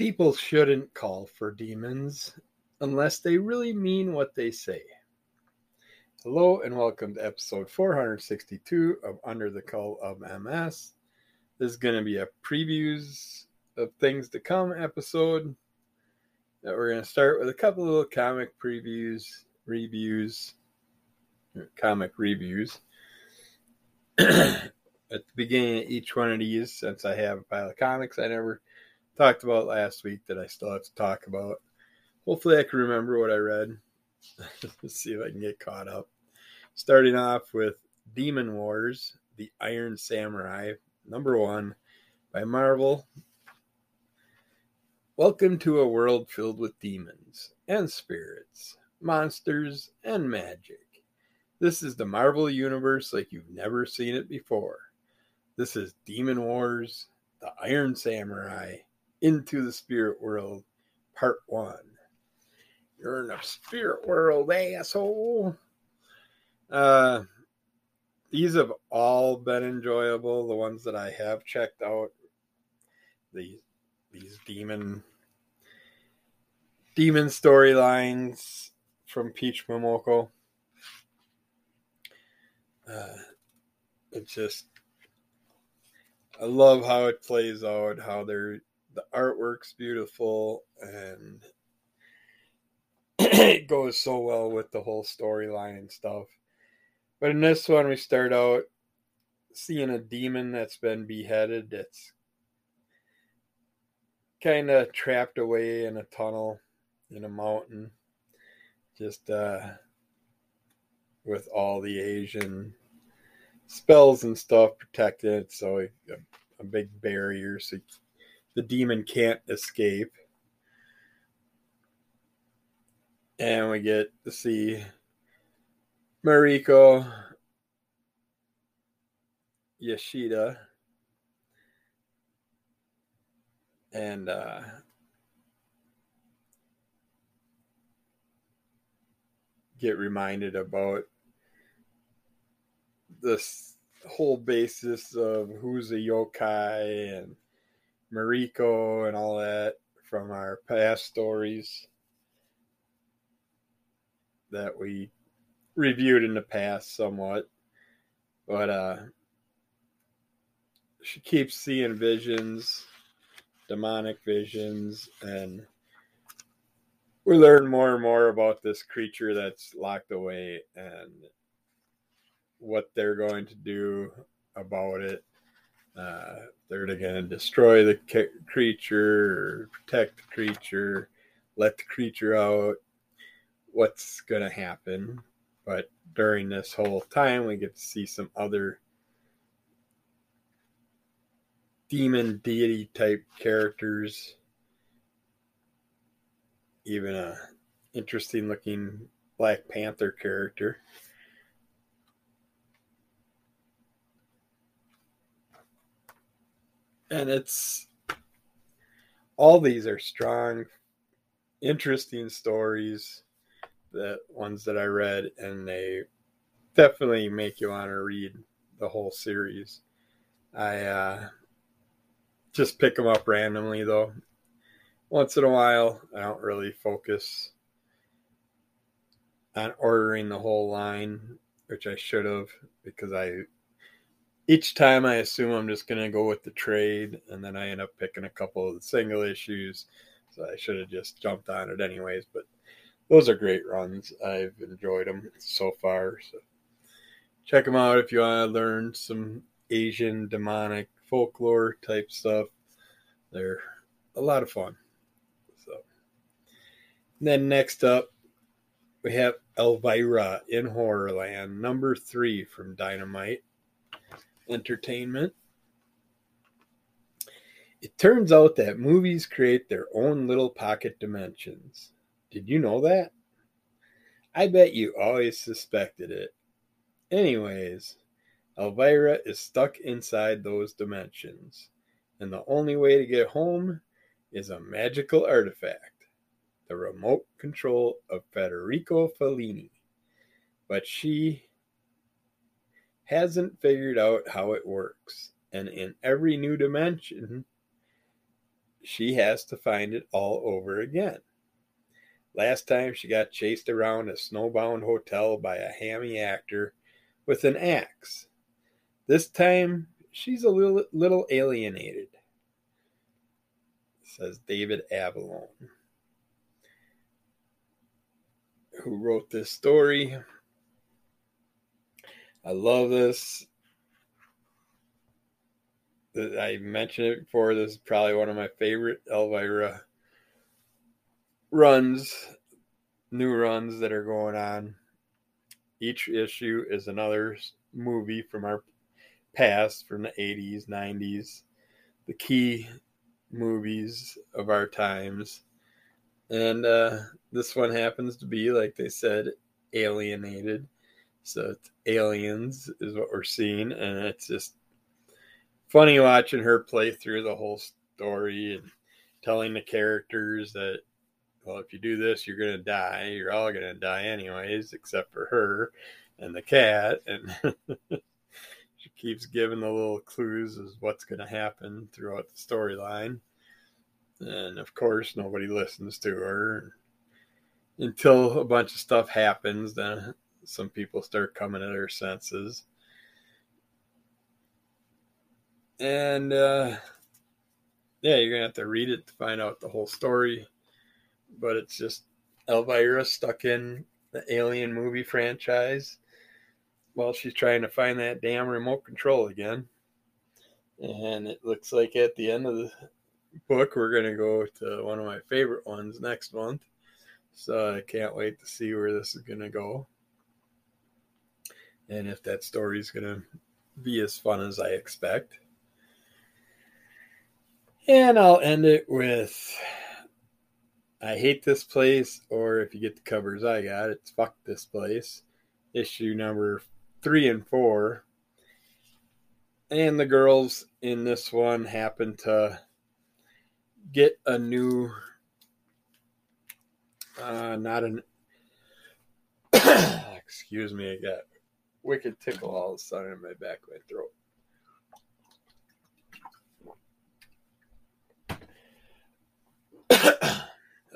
People shouldn't call for demons unless they really mean what they say. Hello and welcome to episode 462 of Under the Call of MS. This is going to be a previews of things to come episode that we're going to start with a couple of little comic previews, reviews, comic reviews. At the beginning of each one of these, since I have a pile of comics I never talked about last week that I still have to talk about. Hopefully, I can remember what I read. Let's see if I can get caught up. Starting off with Demon Wars, The Iron Samurai, number one by Marvel. Welcome to a world filled with demons and spirits, monsters and magic. This is the Marvel Universe like you've never seen it before. This is Demon Wars, The Iron Samurai, into the spirit world, part one. You're in the spirit world, asshole. Uh, these have all been enjoyable. The ones that I have checked out, these these demon demon storylines from Peach Momoko. Uh, it's just I love how it plays out, how they're the artwork's beautiful and it goes so well with the whole storyline and stuff. But in this one, we start out seeing a demon that's been beheaded that's kind of trapped away in a tunnel in a mountain, just uh, with all the Asian spells and stuff protecting it. So a, a big barrier so the demon can't escape. And we get to see Mariko Yoshida. and uh, get reminded about this whole basis of who's a yokai and Mariko and all that from our past stories that we reviewed in the past somewhat. But uh she keeps seeing visions, demonic visions, and we learn more and more about this creature that's locked away and what they're going to do about it. Uh, they're going to destroy the creature or protect the creature, let the creature out. What's going to happen? But during this whole time, we get to see some other demon deity type characters. Even a interesting looking Black Panther character. And it's all these are strong, interesting stories. The ones that I read, and they definitely make you want to read the whole series. I uh, just pick them up randomly, though. Once in a while, I don't really focus on ordering the whole line, which I should have because I each time I assume I'm just going to go with the trade, and then I end up picking a couple of the single issues. So I should have just jumped on it anyways. But those are great runs. I've enjoyed them so far. So check them out if you want to learn some Asian demonic folklore type stuff. They're a lot of fun. So then next up, we have Elvira in Horrorland, number three from Dynamite entertainment. It turns out that movies create their own little pocket dimensions. Did you know that? I bet you always suspected it. Anyways, Elvira is stuck inside those dimensions, and the only way to get home is a magical artifact the remote control of Federico Fellini. But she hasn't figured out how it works. And in every new dimension, she has to find it all over again. Last time she got chased around a snowbound hotel by a hammy actor with an axe. This time she's a little, little alienated, says David Avallone, who wrote this story. I love this. I mentioned it before. This is probably one of my favorite Elvira runs, new runs that are going on. Each issue is another movie from our past, from the 80s, 90s, the key movies of our times. And uh, this one happens to be, like they said, alienated. So it's aliens is what we're seeing, and it's just funny watching her play through the whole story and telling the characters that well, if you do this, you're to die. You're all to die anyways, except for her and the cat. And she keeps giving the little clues as what's to happen throughout the storyline. And of course, nobody listens to her until a bunch of stuff happens. Then some people start coming to their senses. And uh, yeah, you're to have to read it to find out the whole story but it's just Elvira stuck in the Alien movie franchise while she's trying to find that damn remote control again. And it looks like at the end of the book, we're to go to one of my favorite ones next month. So I can't wait to see where this is to go. And if that story is going to be as fun as I expect. And I'll end it with I hate this place, or if you get the covers I got, it's fuck this place. Issue number three and four. And the girls in this one happen to get a new, uh, not an, excuse me, I got wicked tickle all of a sudden in my back of my throat.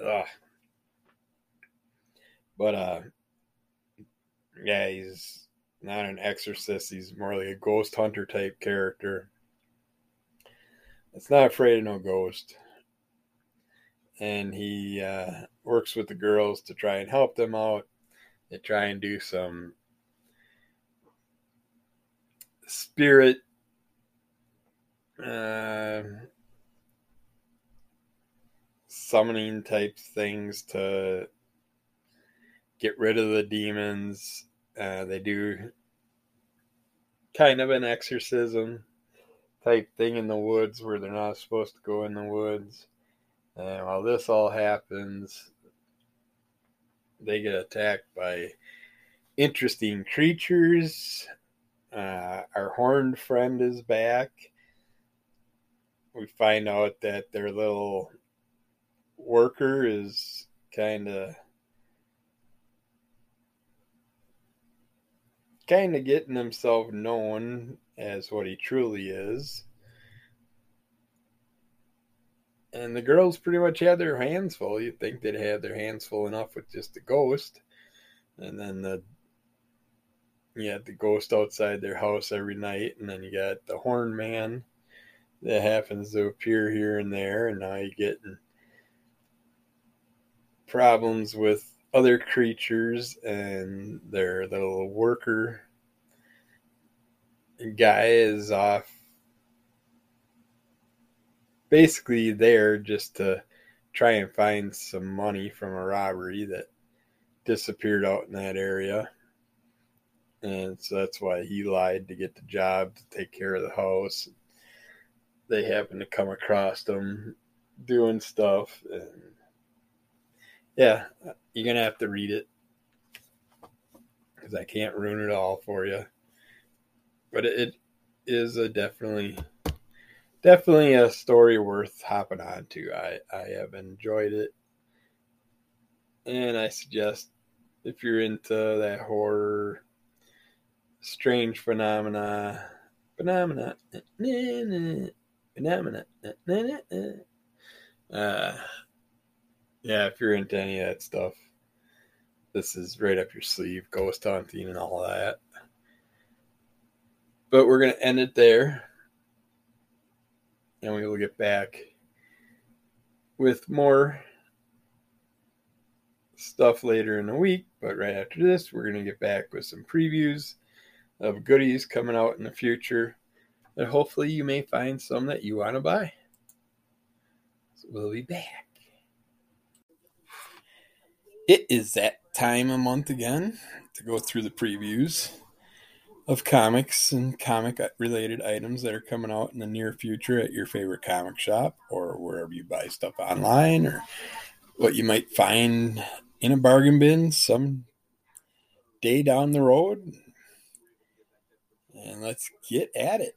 Ugh. But uh, yeah, he's not an exorcist. He's more like a ghost hunter type character. It's not afraid of no ghost. And he uh, works with the girls to try and help them out. They try and do some spirit uh, summoning type things to get rid of the demons. Uh, they do kind of an exorcism type thing in the woods where they're not supposed to go in the woods. And while this all happens, they get attacked by interesting creatures. Uh, our horned friend is back. We find out that their little worker is kind of kind of getting himself known as what he truly is. And the girls pretty much had their hands full. You'd think they'd have their hands full enough with just the ghost. And then the you got the ghost outside their house every night, and then you got the horn man that happens to appear here and there, and now you get problems with other creatures and their little worker guy is off basically there just to try and find some money from a robbery that disappeared out in that area. And so that's why he lied to get the job to take care of the house. They happen to come across him doing stuff and yeah, you're gonna have to read it because I can't ruin it all for you. But it is a definitely, definitely a story worth hopping on to. I I have enjoyed it, and I suggest if you're into that horror, strange phenomena, phenomena, phenomena, Uh, yeah, if you're into any of that stuff, this is right up your sleeve, ghost hunting and all that. But we're going to end it there. And we will get back with more stuff later in the week. But right after this, we're going to get back with some previews of goodies coming out in the future that hopefully you may find some that you want to buy. So we'll be back. It is that time a month again to go through the previews of comics and comic related items that are coming out in the near future at your favorite comic shop or wherever you buy stuff online or what you might find in a bargain bin some day down the road. And let's get at it.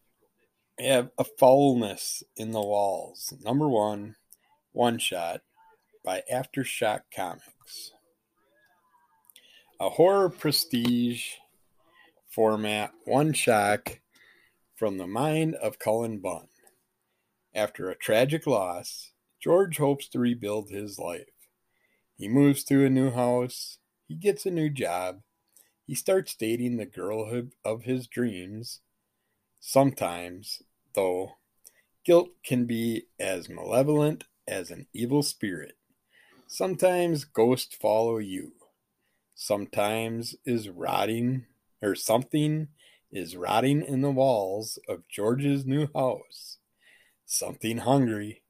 We have a foulness in the walls. Number one, one shot by Aftershock Comics. A horror prestige format one shot from the mind of Cullen Bunn. After a tragic loss, George hopes to rebuild his life. He moves to a new house, he gets a new job, he starts dating the girl of his dreams. Sometimes, though, guilt can be as malevolent as an evil spirit. Sometimes ghosts follow you. Sometimes is rotting or something is rotting in the walls of George's new house. Something hungry.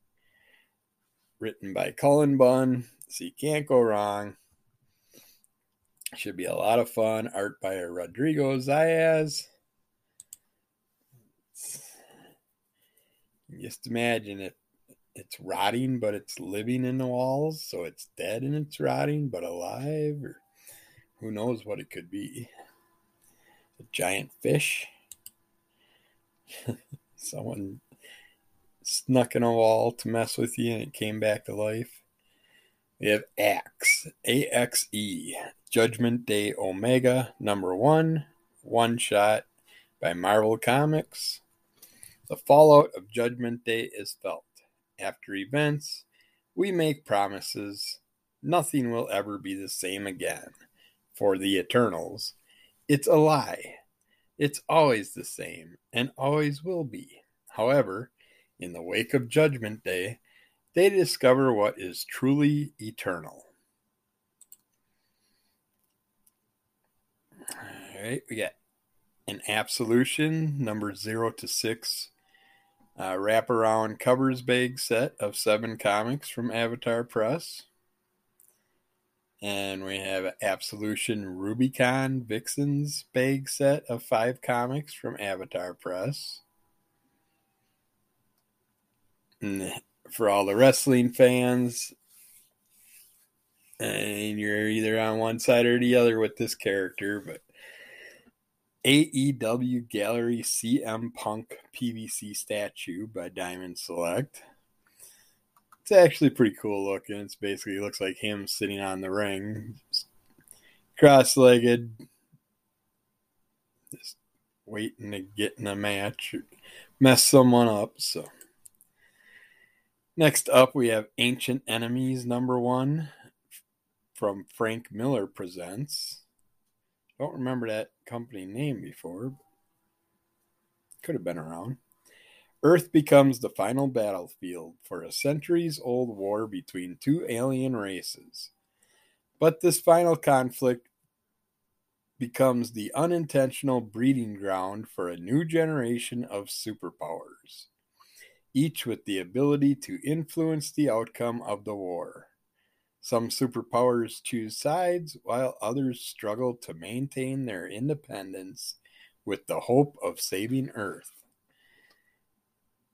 Written by Cullen Bunn, so you can't go wrong. Should be a lot of fun. Art by Rodrigo Zayas. Just imagine it. It's rotting, but it's living in the walls, so it's dead and it's rotting, but alive, or who knows what it could be a giant fish. Someone snuck in a wall to mess with you and it came back to life. We have Axe, A X E, Judgment Day Omega, number one, one shot by Marvel Comics. The fallout of Judgment Day is felt. After events, we make promises. Nothing will ever be the same again. For the Eternals, it's a lie. It's always the same and always will be. However, in the wake of Judgment Day, they discover what is truly eternal. All right, we got an absolution number zero to six uh, wraparound covers bag set of seven comics from Avatar Press. And we have Absolution Rubicon Vixens bag set of five comics from Avatar Press. And for all the wrestling fans, and you're either on one side or the other with this character, but AEW Gallery CM Punk PVC statue by Diamond Select. It's actually pretty cool looking. It's basically looks like him sitting on the ring, cross legged, just waiting to get in a match, mess someone up. So, next up, we have Ancient Enemies number one from Frank Miller Presents. Don't remember that company name before. Could have been around. Earth becomes the final battlefield for a centuries old war between two alien races. But this final conflict becomes the unintentional breeding ground for a new generation of superpowers, each with the ability to influence the outcome of the war. Some superpowers choose sides, while others struggle to maintain their independence with the hope of saving Earth.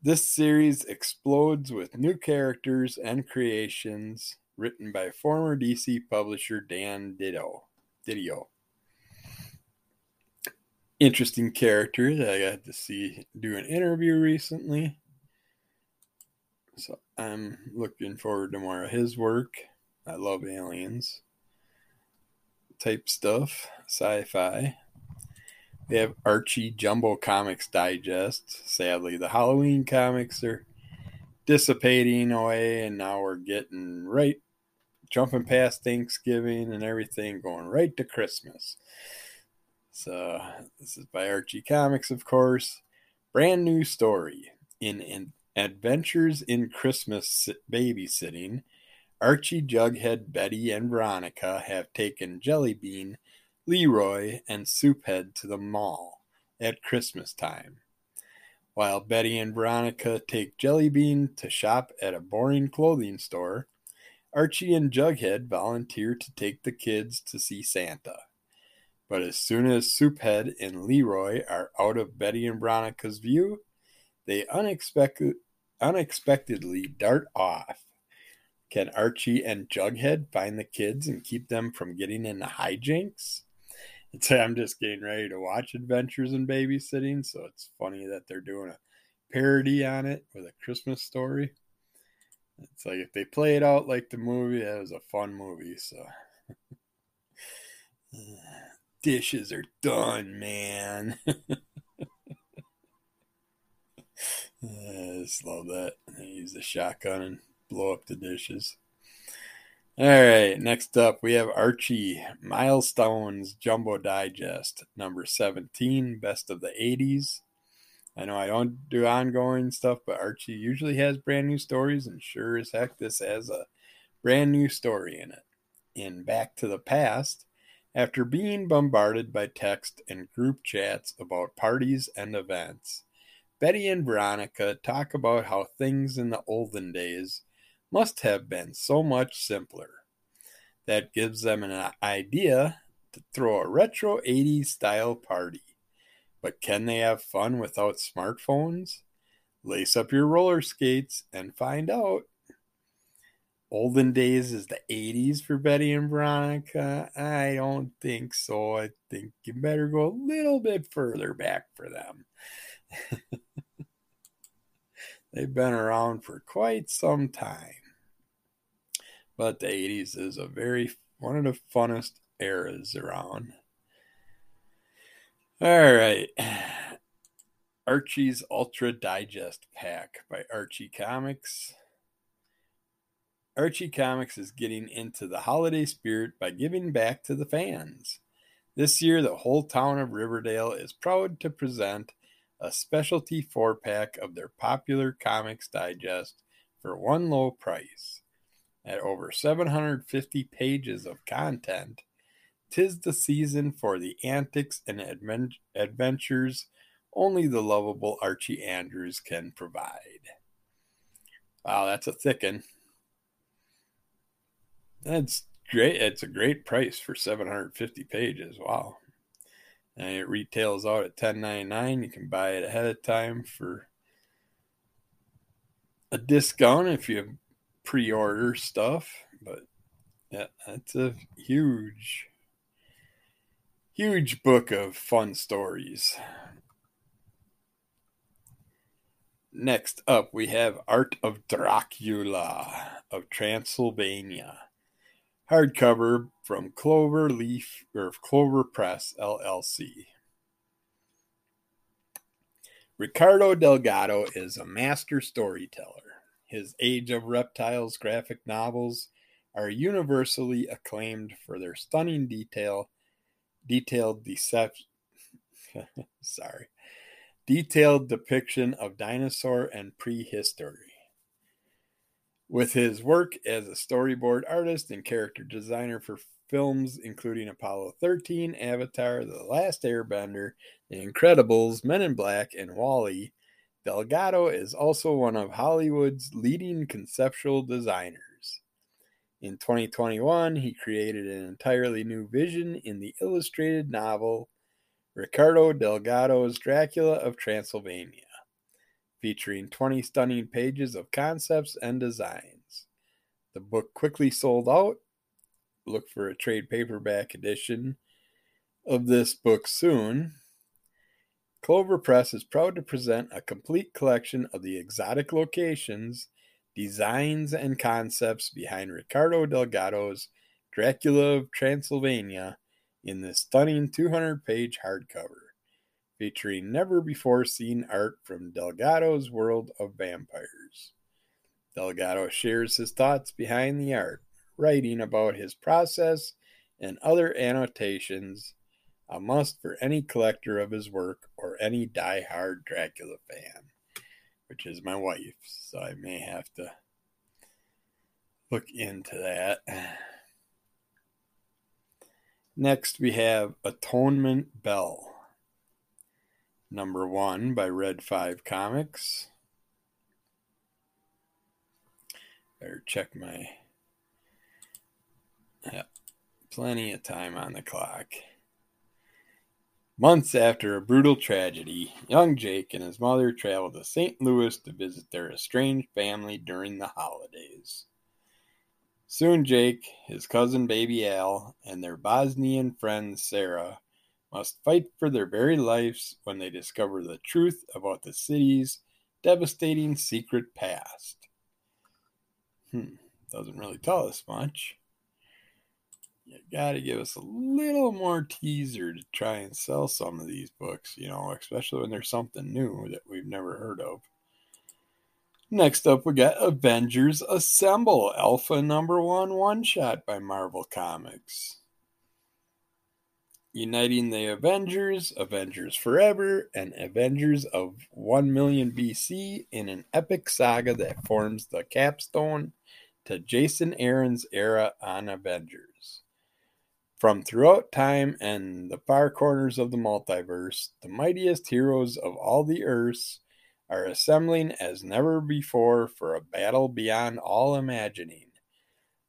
This series explodes with new characters and creations written by former DC publisher Dan Didio. Didio. Interesting character that I got to see do an interview recently. So I'm looking forward to more of his work. I love aliens type stuff, sci fi. They have Archie Jumbo Comics Digest. Sadly, the Halloween comics are dissipating away, and now we're getting right, jumping past Thanksgiving and everything, going right to Christmas. So, this is by Archie Comics, of course. Brand new story in, in Adventures in Christmas Babysitting. Archie, Jughead, Betty, and Veronica have taken Jellybean, Leroy, and Souphead to the mall at Christmas time. While Betty and Veronica take Jellybean to shop at a boring clothing store, Archie and Jughead volunteer to take the kids to see Santa. But as soon as Souphead and Leroy are out of Betty and Veronica's view, they unexpected, unexpectedly dart off. Can Archie and Jughead find the kids and keep them from getting into hijinks? It's, I'm just getting ready to watch Adventures in Babysitting, so it's funny that they're doing a parody on it with a Christmas story. It's like if they play it out like the movie, that was a fun movie. So dishes are done, man. I just love that. I use the shotgun and blow up the dishes. All right, next up we have Archie Milestones Jumbo Digest, number 17, best of the 80s. I know I don't do ongoing stuff, but Archie usually has brand new stories, and sure as heck, this has a brand new story in it. In Back to the Past, after being bombarded by text and group chats about parties and events, Betty and Veronica talk about how things in the olden days must have been so much simpler. That gives them an idea to throw a retro 80s style party. But can they have fun without smartphones? Lace up your roller skates and find out. Olden days is the 80s for Betty and Veronica? I don't think so. I think you better go a little bit further back for them. They've been around for quite some time. But the 80s is a very one of the funnest eras around. All right. Archie's Ultra Digest Pack by Archie Comics. Archie Comics is getting into the holiday spirit by giving back to the fans. This year, the whole town of Riverdale is proud to present a specialty four pack of their popular Comics Digest for one low price. At over 750 pages of content, tis the season for the antics and adventures only the lovable Archie Andrews can provide. Wow, that's a thick one. That's great. It's a great price for 750 pages. Wow. And it retails out at 10.99. You can buy it ahead of time for a discount if you pre-order stuff, but yeah, that's a huge, huge book of fun stories. Next up, we have Art of Dracula of Transylvania, hardcover from Clover Leaf or Clover Press LLC. Ricardo Delgado is a master storyteller his Age of Reptiles graphic novels are universally acclaimed for their stunning detail, detailed deception. sorry, detailed depiction of dinosaur and prehistory. With his work as a storyboard artist and character designer for films including Apollo 13, Avatar, The Last Airbender, The Incredibles, Men in Black, and WALL-E, Delgado is also one of Hollywood's leading conceptual designers. In 2021, he created an entirely new vision in the illustrated novel Ricardo Delgado's Dracula of Transylvania, featuring 20 stunning pages of concepts and designs. The book quickly sold out. Look for a trade paperback edition of this book soon. Clover Press is proud to present a complete collection of the exotic locations, designs, and concepts behind Ricardo Delgado's Dracula of Transylvania in this stunning 200 page hardcover, featuring never before seen art from Delgado's world of vampires. Delgado shares his thoughts behind the art, writing about his process and other annotations, a must for any collector of his work or any die-hard Dracula fan, which is my wife, so I may have to look into that. Next, we have Atonement Bell, number one by Red 5 Comics. Better check my. Yeah, plenty of time on the clock. Months after a brutal tragedy, young Jake and his mother travel to St. Louis to visit their estranged family during the holidays. Soon Jake, his cousin baby Al, and their Bosnian friend Sarah must fight for their very lives when they discover the truth about the city's devastating secret past. Hmm, doesn't really tell us much. You gotta give us a little more teaser to try and sell some of these books, you know, especially when there's something new that we've never heard of. Next up, we got Avengers Assemble Alpha number one one shot by Marvel Comics. Uniting the Avengers, Avengers Forever, and Avengers of 1 million BC in an epic saga that forms the capstone to Jason Aaron's era on Avengers. From throughout time and the far corners of the multiverse, the mightiest heroes of all the Earths are assembling as never before for a battle beyond all imagining.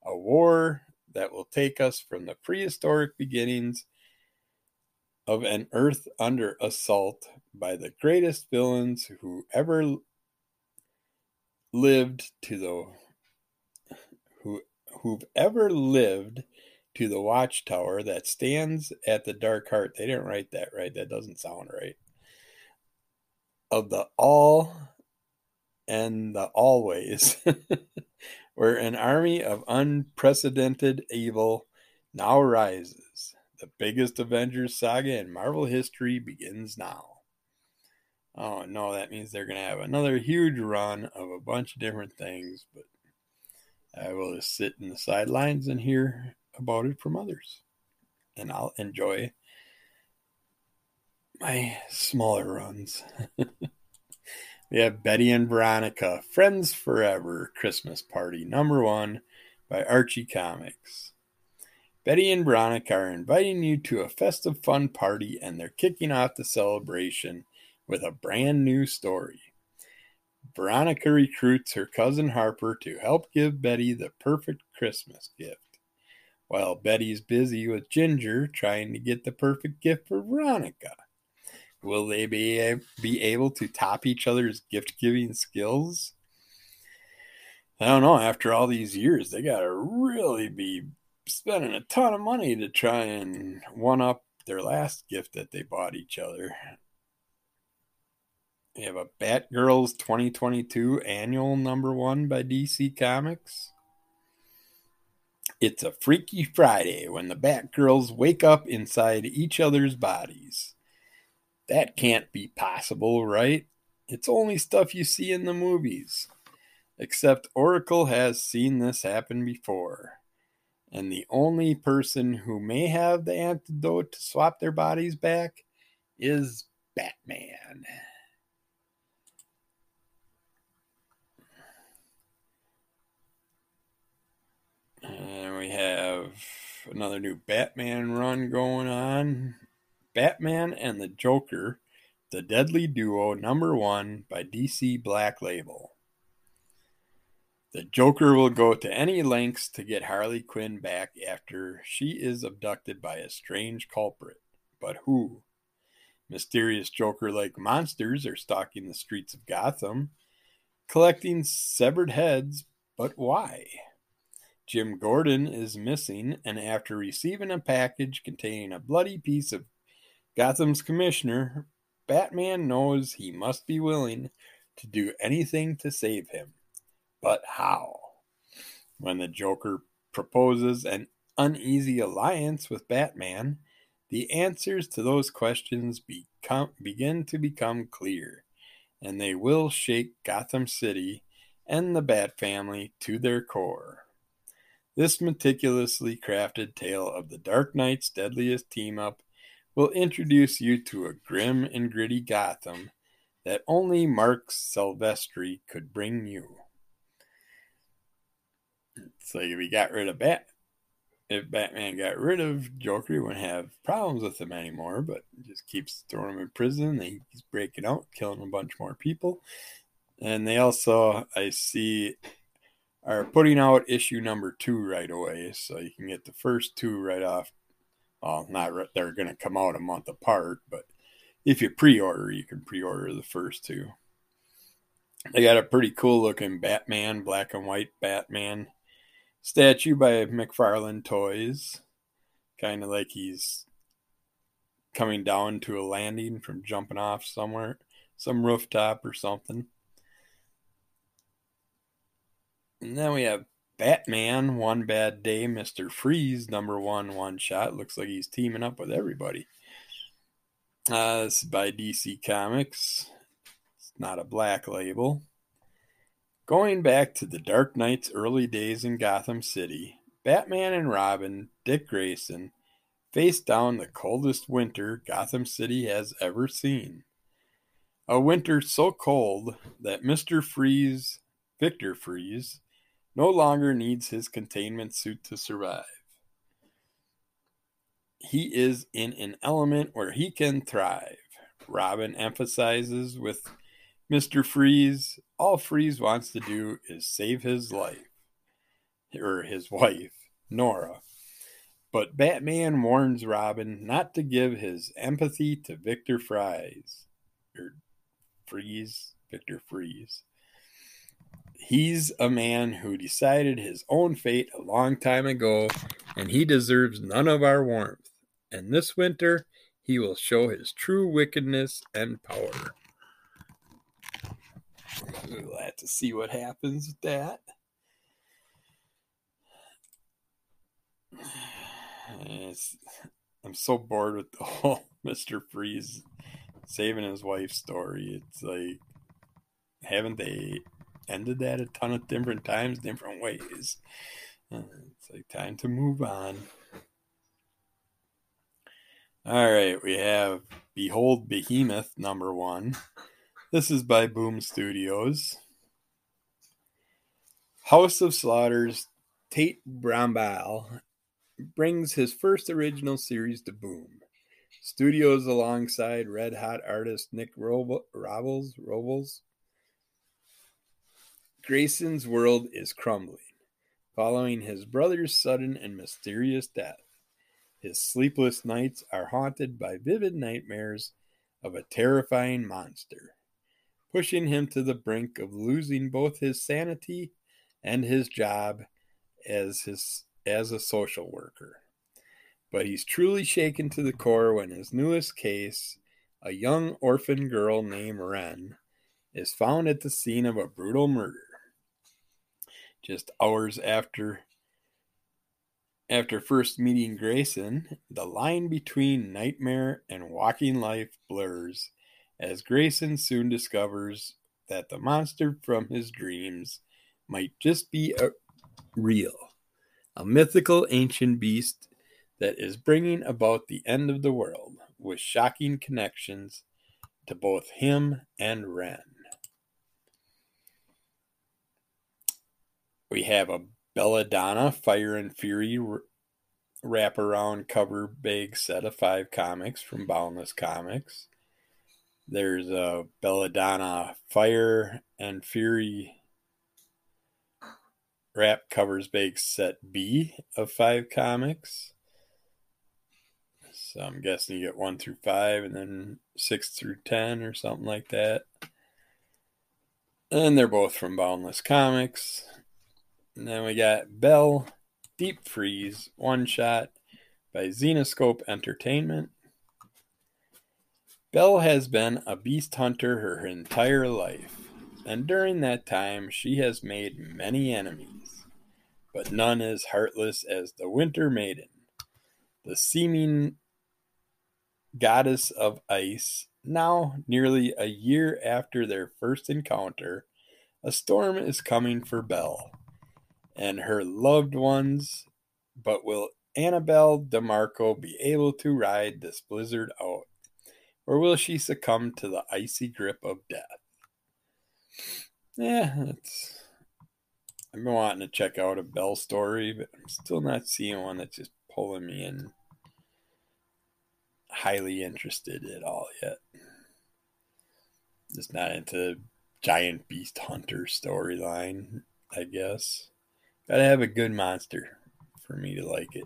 A war that will take us from the prehistoric beginnings of an earth under assault by the greatest villains who ever lived to the who who've ever lived to the watchtower that stands at the dark heart. They didn't write that right. That doesn't sound right of the all and the always, where an army of unprecedented evil now rises. The biggest Avengers saga in Marvel history begins now. Oh no, that means they're going to have another huge run of a bunch of different things, but I will just sit in the sidelines and hear about it from others. And I'll enjoy my smaller runs. we have Betty and Veronica, Friends Forever Christmas Party, number one by Archie Comics. Betty and Veronica are inviting you to a festive fun party and they're kicking off the celebration with a brand new story. Veronica recruits her cousin Harper to help give Betty the perfect Christmas gift. While Betty's busy with Ginger trying to get the perfect gift for Veronica. Will they be be able to top each other's gift giving skills? I don't know. After all these years, they got to really be spending a ton of money to try and one up their last gift that they bought each other. We have a Batgirls 2022 annual number one by DC Comics. It's a Freaky Friday when the Batgirls wake up inside each other's bodies. That can't be possible, right? It's only stuff you see in the movies. Except Oracle has seen this happen before. And the only person who may have the antidote to swap their bodies back is Batman. And we have another new Batman run going on. Batman and the Joker, The Deadly Duo, number one by DC Black Label. The Joker will go to any lengths to get Harley Quinn back after she is abducted by a strange culprit. But who? Mysterious Joker like monsters are stalking the streets of Gotham, collecting severed heads, but why? Jim Gordon is missing, and after receiving a package containing a bloody piece of Gotham's commissioner, Batman knows he must be willing to do anything to save him. But how? When the Joker proposes an uneasy alliance with Batman, the answers to those questions become, begin to become clear, and they will shake Gotham City and the Bat family to their core. This meticulously crafted tale of the Dark Knight's deadliest team up will introduce you to a grim and gritty Gotham that only Marc Silvestri could bring you. Like if he got rid of Bat, if Batman got rid of Joker, he wouldn't have problems with him anymore. But just keeps throwing him in prison. And He's breaking out, killing a bunch more people. And they also, I see, are putting out issue number two right away, so you can get the first two right off. Well, not they're going to come out a month apart, but if you pre-order, you can pre-order the first two. They got a pretty cool looking Batman, black and white Batman statue by McFarlane Toys, kind of like he's coming down to a landing from jumping off somewhere, some rooftop or something. And then we have Batman, One Bad Day, Mr. Freeze, number one one shot. Looks like he's teaming up with everybody. Uh, this is by DC Comics. It's not a black label. Going back to the Dark Knight's early days in Gotham City, Batman and Robin, Dick Grayson, faced down the coldest winter Gotham City has ever seen. A winter so cold that Mr. Freeze, Victor Freeze, no longer needs his containment suit to survive. He is in an element where he can thrive. Robin emphasizes with Mr. Freeze, all Freeze wants to do is save his life, or his wife, Nora. But Batman warns Robin not to give his empathy to Victor Fries, or Freeze, Victor Freeze. He's a man who decided his own fate a long time ago, and he deserves none of our warmth. And this winter, he will show his true wickedness and power. We'll have to see what happens with that. It's, I'm so bored with the whole Mr. Freeze saving his wife story. It's like, haven't they ended that a ton of different times, different ways? Uh, it's like time to move on. All right, we have Behold Behemoth number one. This is by Boom Studios. House of Slaughters Tate Brombal brings his first original series to Boom. Studios alongside red hot artist Nick Robles, Robles. Grayson's world is crumbling following his brother's sudden and mysterious death. His sleepless nights are haunted by vivid nightmares of a terrifying monster pushing him to the brink of losing both his sanity and his job as his as a social worker. But he's truly shaken to the core when his newest case, a young orphan girl named Wren, is found at the scene of a brutal murder. Just hours after after first meeting Grayson, the line between nightmare and walking life blurs as Grayson soon discovers that the monster from his dreams might just be a real, a mythical ancient beast that is bringing about the end of the world with shocking connections to both him and Wren. We have a Belladonna Fire and Fury wraparound cover bag set of five comics from Boundless Comics. There's a Belladonna Fire and Fury wrap covers bake set B of five comics. So I'm guessing you get one through five and then six through ten or something like that. And they're both from Boundless Comics. And then we got Belle Deep Freeze one shot by Zenescope Entertainment. Belle has been a beast hunter her entire life, and during that time she has made many enemies, but none as heartless as the Winter Maiden, the seeming goddess of ice. Now, nearly a year after their first encounter, a storm is coming for Belle and her loved ones, but will Annabelle DeMarco be able to ride this blizzard out? Or will she succumb to the icy grip of death? Yeah, that's. I've been wanting to check out a Belle story, but I'm still not seeing one that's just pulling me in highly interested at all yet. Just not into giant beast hunter storyline, I guess. Gotta have a good monster for me to like it.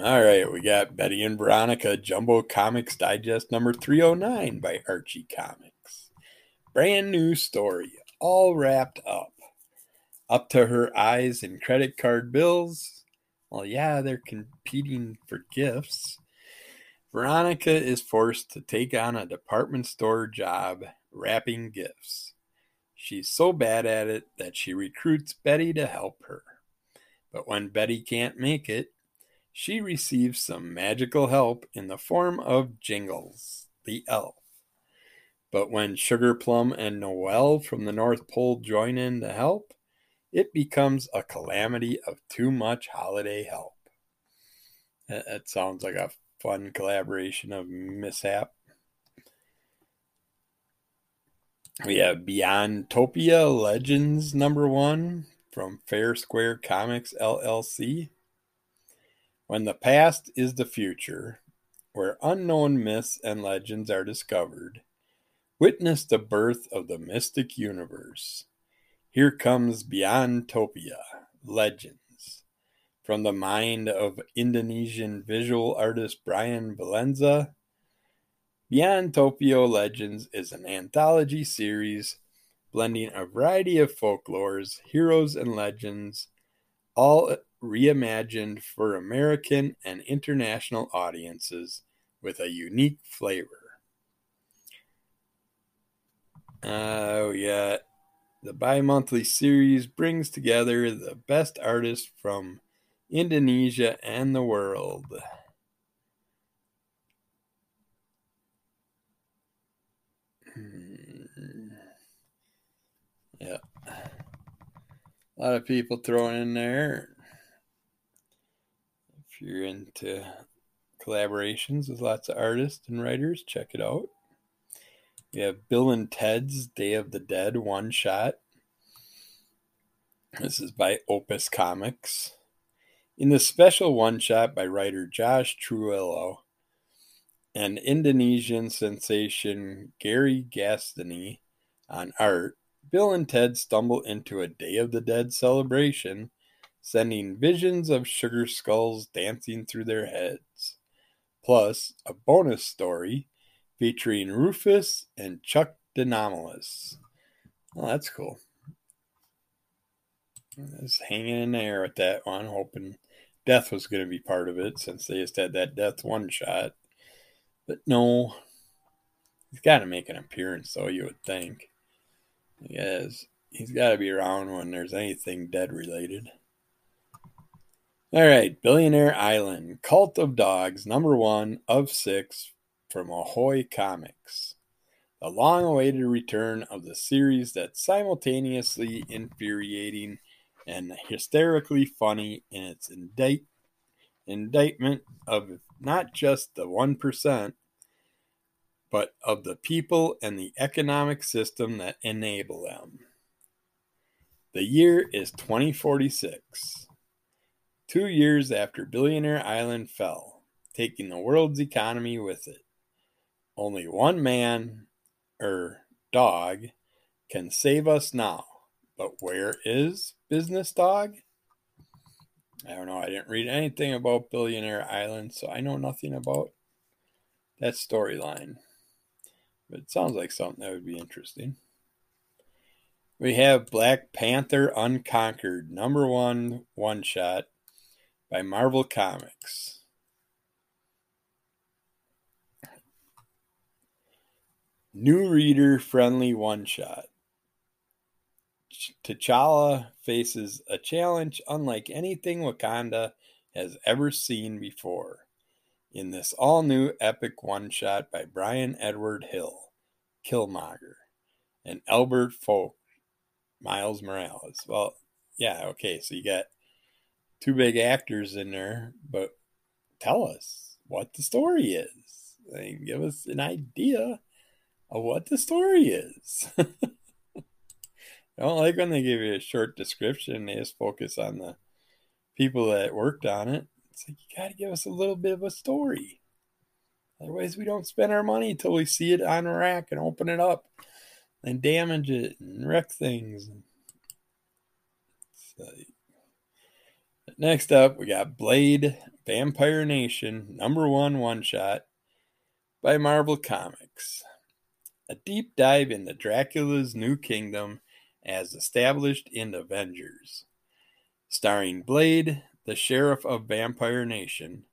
All right, we got Betty and Veronica Jumbo Comics Digest number 309 by Archie Comics. Brand new story, all wrapped up. Up to her eyes in credit card bills. Well, yeah, they're competing for gifts. Veronica is forced to take on a department store job wrapping gifts. She's so bad at it that she recruits Betty to help her. But when Betty can't make it, she receives some magical help in the form of Jingles, the elf. But when Sugar Plum and Noel from the North Pole join in to help, it becomes a calamity of too much holiday help. That sounds like a fun collaboration of mishap. We have Beyond Topia Legends number one from Fair Square Comics LLC. When the past is the future, where unknown myths and legends are discovered, witness the birth of the mystic universe. Here comes Beyond Topia Legends from the mind of Indonesian visual artist Brian Valenza. Beyond Topia Legends is an anthology series blending a variety of folklores, heroes, and legends, all reimagined for American and international audiences with a unique flavor. Oh, yeah. The bi monthly series brings together the best artists from Indonesia and the world. Yeah. A lot of people throwing in there if you're into collaborations with lots of artists and writers, check it out. We have Bill and Ted's Day of the Dead one shot. This is by Opus Comics. In the special one shot by writer Josh Trujillo and Indonesian sensation Gary Gastini on art, Bill and Ted stumble into a Day of the Dead celebration sending visions of sugar skulls dancing through their heads. Plus, a bonus story featuring Rufus and Chuck De Nomolos. Well, that's cool. Was hanging in there with that one, hoping death was going to be part of it since they just had that death one shot. But no, he's got to make an appearance, though, you would think. Yes, he's got to be around when there's anything dead related. All right, Billionaire Island, Cult of Dogs, number one of six from Ahoy Comics. The long awaited return of the series that's simultaneously infuriating and hysterically funny in its indict, indictment of not just the 1%, but of the people and the economic system that enable them. The year is 2046 two years after Billionaire Island fell, taking the world's economy with it. Only one man, er, dog, can save us now. But where is Business Dog? I don't know. I didn't read anything about Billionaire Island, so I know nothing about that storyline. But it sounds like something that would be interesting. We have Black Panther Unconquered, number one one shot by Marvel Comics. New reader friendly one shot. T'Challa faces a challenge unlike anything Wakanda has ever seen before in this all new epic one shot by Bryan Edward Hill, Killmonger, and Albert Folk, Miles Morales. Well, yeah, okay, so you got two big actors in there, but tell us what the story is. Like, give us an idea of what the story is. I don't like when they give you a short description. They just focus on the people that worked on it. It's like you got to give us a little bit of a story. Otherwise, we don't spend our money until we see it on a rack and open it up and damage it and wreck things. Next up, we got Blade Vampire Nation, number one one shot by Marvel Comics. A deep dive into Dracula's new kingdom as established in Avengers. Starring Blade, the sheriff of Vampire Nation,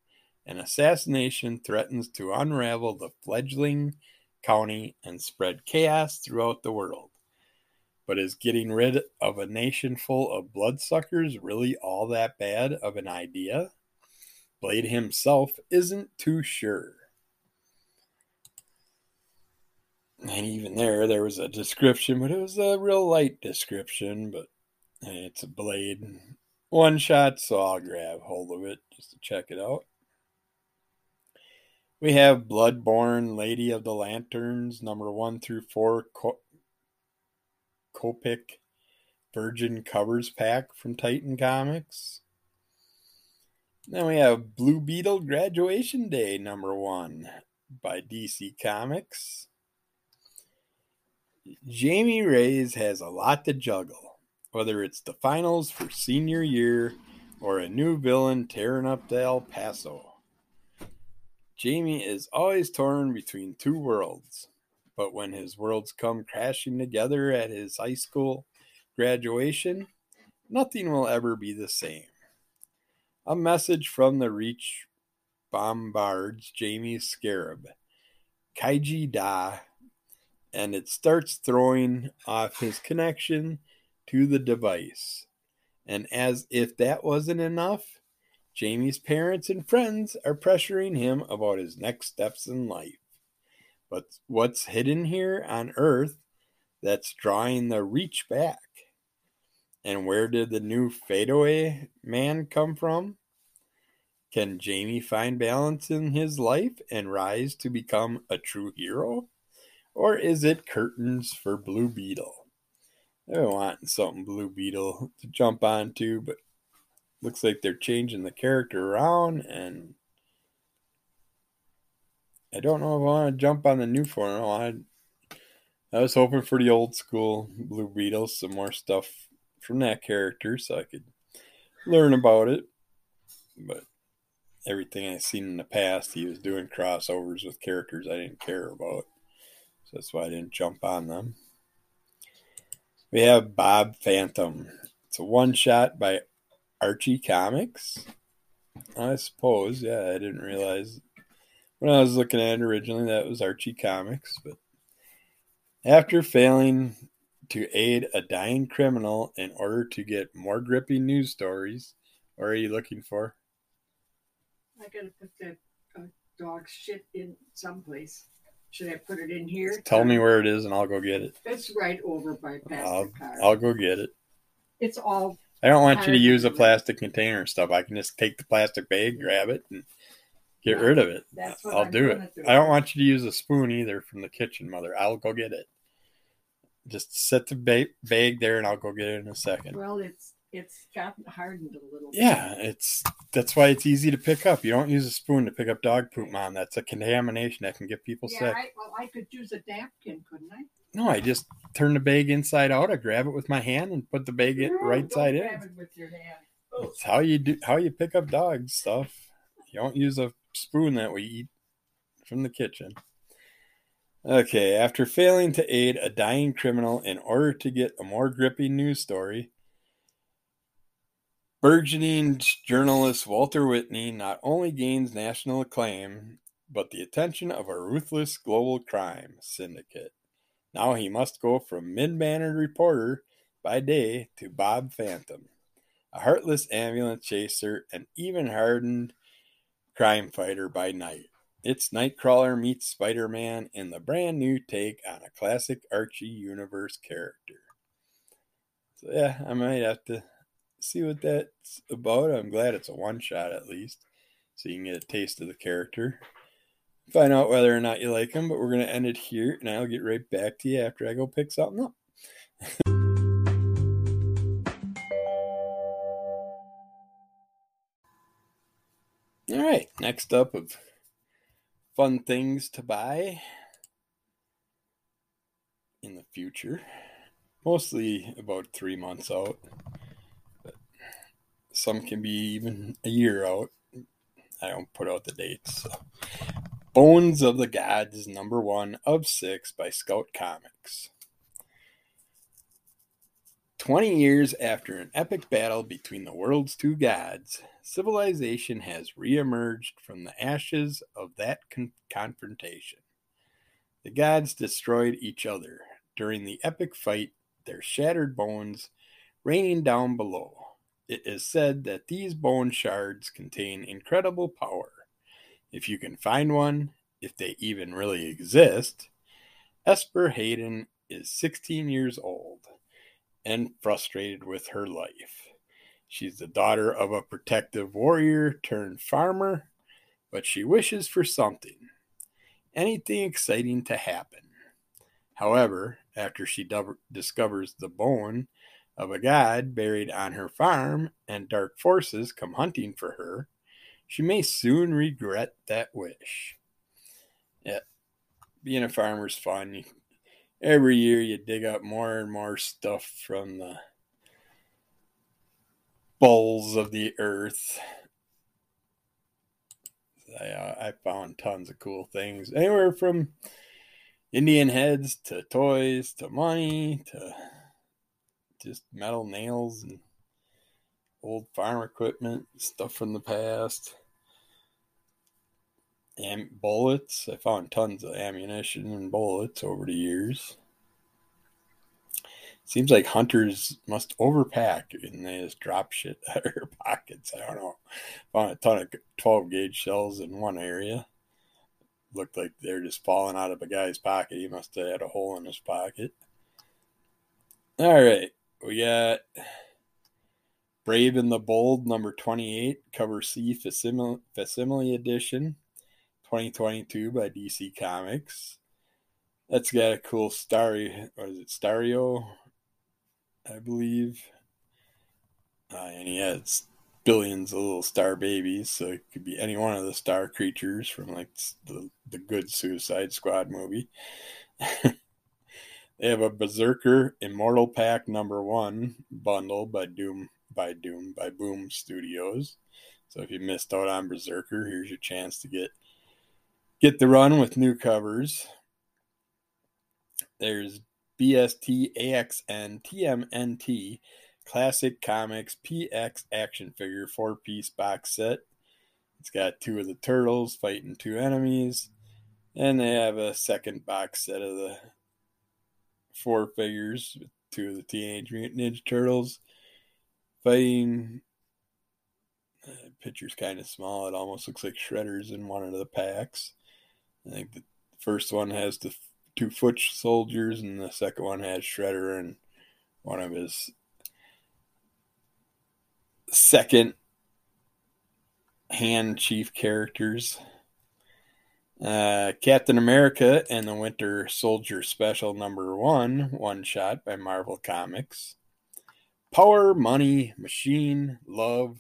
an assassination threatens to unravel the fledgling county and spread chaos throughout the world. But is getting rid of a nation full of bloodsuckers really all that bad of an idea? Blade himself isn't too sure. And even there, there was a description, but it was a real light description. But it's a Blade one shot, so I'll grab hold of it just to check it out. We have Bloodborne, Lady of the Lanterns, number one through four, Copic Virgin Covers Pack from Titan Comics. Then we have Blue Beetle Graduation Day, number one by DC Comics. Jamie Reyes has a lot to juggle, whether it's the finals for senior year or a new villain tearing up the El Paso. Jamie is always torn between two worlds, but when his worlds come crashing together at his high school graduation, nothing will ever be the same. A message from the Reach bombards Jamie's scarab, Khaji Da, and it starts throwing off his connection to the device. And as if that wasn't enough, Jamie's parents and friends are pressuring him about his next steps in life. But what's hidden here on Earth that's drawing the reach back? And where did the new fadeaway man come from? Can Jamie find balance in his life and rise to become a true hero? Or is it curtains for Blue Beetle? They're wanting something Blue Beetle to jump onto, but looks like they're changing the character around and I don't know if I want to jump on the new form. I, I was hoping for the old school Blue Beetles, some more stuff from that character so I could learn about it. But everything I've seen in the past, he was doing crossovers with characters I didn't care about. So that's why I didn't jump on them. We have Bob Phantom. It's a one shot by Archie Comics. I suppose, yeah, I didn't realize when I was looking at it originally that was Archie Comics, but after failing to aid a dying criminal in order to get more gripping news stories, what are you looking for? I gotta put that uh, dog shit in someplace. Should I put it in here? Tell me where it is and I'll go get it. It's right over by past I'll. I'll go get it. It's all I don't want you to use a plastic container and stuff. I can just take the plastic bag, grab it, and get Yeah, rid of it. that's what I'll I'm do it. do. I don't want you to use a spoon either from the kitchen, mother. I'll go get it. Just set the ba- bag there, and I'll go get it in a second. well, it's it's gotten hardened a little. bit. Yeah, it's that's why it's easy to pick up. You don't use a spoon to pick up dog poop, mom. That's a contamination that can get people Yeah, sick. I, well, I could use a napkin, couldn't I? No, I just turn the bag inside out. I grab it with my hand and put the bag in, right Don't side grab in. it with your hand. It's how you do how you pick up dog stuff. You don't use a spoon that we eat from the kitchen. Okay, after failing to aid a dying criminal in order to get a more gripping news story, burgeoning journalist Walter Whitney not only gains national acclaim, but the attention of a ruthless global crime syndicate. Now he must go from mid-mannered reporter by day to Bob Phantom, a heartless ambulance chaser and even hardened crime fighter by night. It's Nightcrawler meets Spider Man in the brand new take on a classic Archie universe character. So, yeah, I might have to see what that's about. I'm glad it's a one shot at least, so you can get a taste of the character. Find out whether or not you like him, but we're going to end it here, and I'll get right back to you after I go pick something up. All right, next up of fun things to buy in the future. Mostly about three months out, some can be even a year out. I don't put out the dates. So. Bones of the Gods, is number one of six by Scout Comics. 20 years after an epic battle between the world's two gods, civilization has reemerged from the ashes of that con- confrontation. The gods destroyed each other. During the epic fight, their shattered bones raining down below. It is said that these bone shards contain incredible power. If you can find one, if they even really exist, Esper Hayden is 16 years old and frustrated with her life. She's the daughter of a protective warrior turned farmer, but she wishes for something, anything exciting to happen. However, after she discovers the bone of a god buried on her farm and dark forces come hunting for her, she may soon regret that wish. Yeah, being a farmer's fun. Every year you dig up more and more stuff from the bowls of the earth. I, uh, I found tons of cool things, anywhere from Indian heads to toys to money to just metal nails and old farm equipment, stuff from the past and bullets. I found tons of ammunition and bullets over the years. Seems like hunters must overpack and they just drop shit out of their pockets. I don't know. Found a ton of 12 gauge shells in one area. Looked like they're just falling out of a guy's pocket. He must have had a hole in his pocket. All right. We got Brave and the Bold, number 28, cover C facsimile, facsimile edition. 2022 by DC Comics. That's got a cool starry, or is it Starro? I believe. Uh, and he has billions of little star babies, so it could be any one of the star creatures from like the, the good Suicide Squad movie. they have a Berserker Immortal Pack number one bundle by Doom by Doom by Boom Studios. So if you missed out on Berserker, here's your chance to get get the run with new covers. There's BST AXN TMNT Classic Comics PX action figure four piece box set. It's got two of the turtles fighting two enemies, and they have a second box set of the four figures two of the Teenage Mutant Ninja Turtles fighting. Uh, picture's kind of small. It almost looks like Shredder's in one of the packs. I think the first one has the two foot soldiers, and the second one has Shredder and one of his second hand chief characters. Uh, Captain America and the Winter Soldier Special Number One, one shot by Marvel Comics. Power, Money, Machine, Love,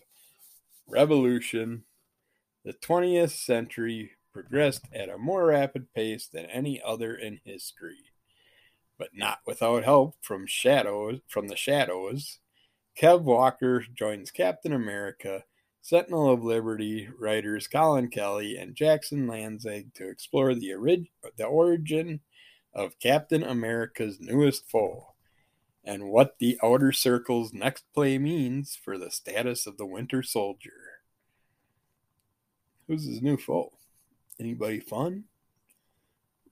Revolution, the 20th Century progressed at a more rapid pace than any other in history. But not without help from shadows from the shadows. Kev Walker joins Captain America, Sentinel of Liberty writers Colin Kelly and Jackson Lanzing to explore the, orig- the origin of Captain America's newest foe and what the Outer Circle's next play means for the status of the Winter Soldier. Who's his new foe? Anybody fun?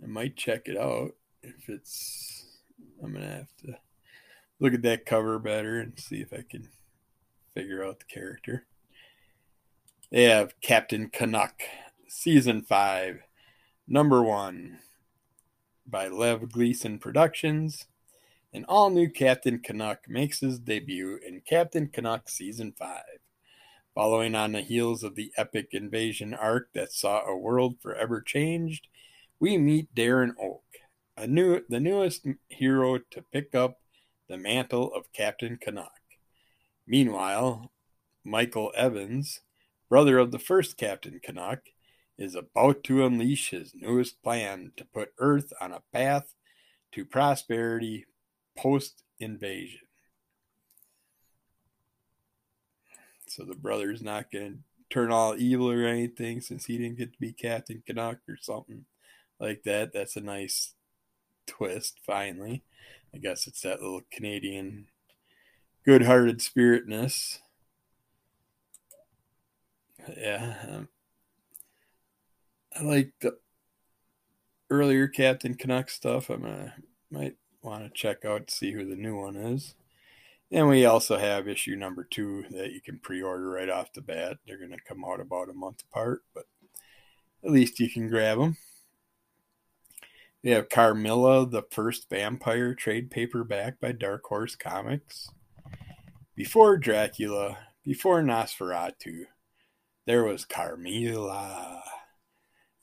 I might check it out if it's. I'm gonna have to look at that cover better and see if I can figure out the character. They have Captain Canuck, Season 5, Number 1 by Lev Gleason Productions. An all new Captain Canuck makes his debut in Captain Canuck Season 5. Following on the heels of the epic invasion arc that saw a world forever changed, we meet Darren Oak, a new, the newest hero to pick up the mantle of Captain Canuck. Meanwhile, Michael Evans, brother of the first Captain Canuck, is about to unleash his newest plan to put Earth on a path to prosperity post invasion. So the brother's not going to turn all evil or anything since he didn't get to be Captain Canuck or something like that. That's a nice twist, finally. I guess it's that little Canadian good hearted spiritness. Yeah. Um, I like the earlier Captain Canuck stuff. I might want to check out to see who the new one is. And we also have issue number two that you can pre order right off the bat. They're going to come out about a month apart, but at least you can grab them. We have Carmilla, the first vampire trade paperback by Dark Horse Comics. Before Dracula, before Nosferatu, there was Carmilla.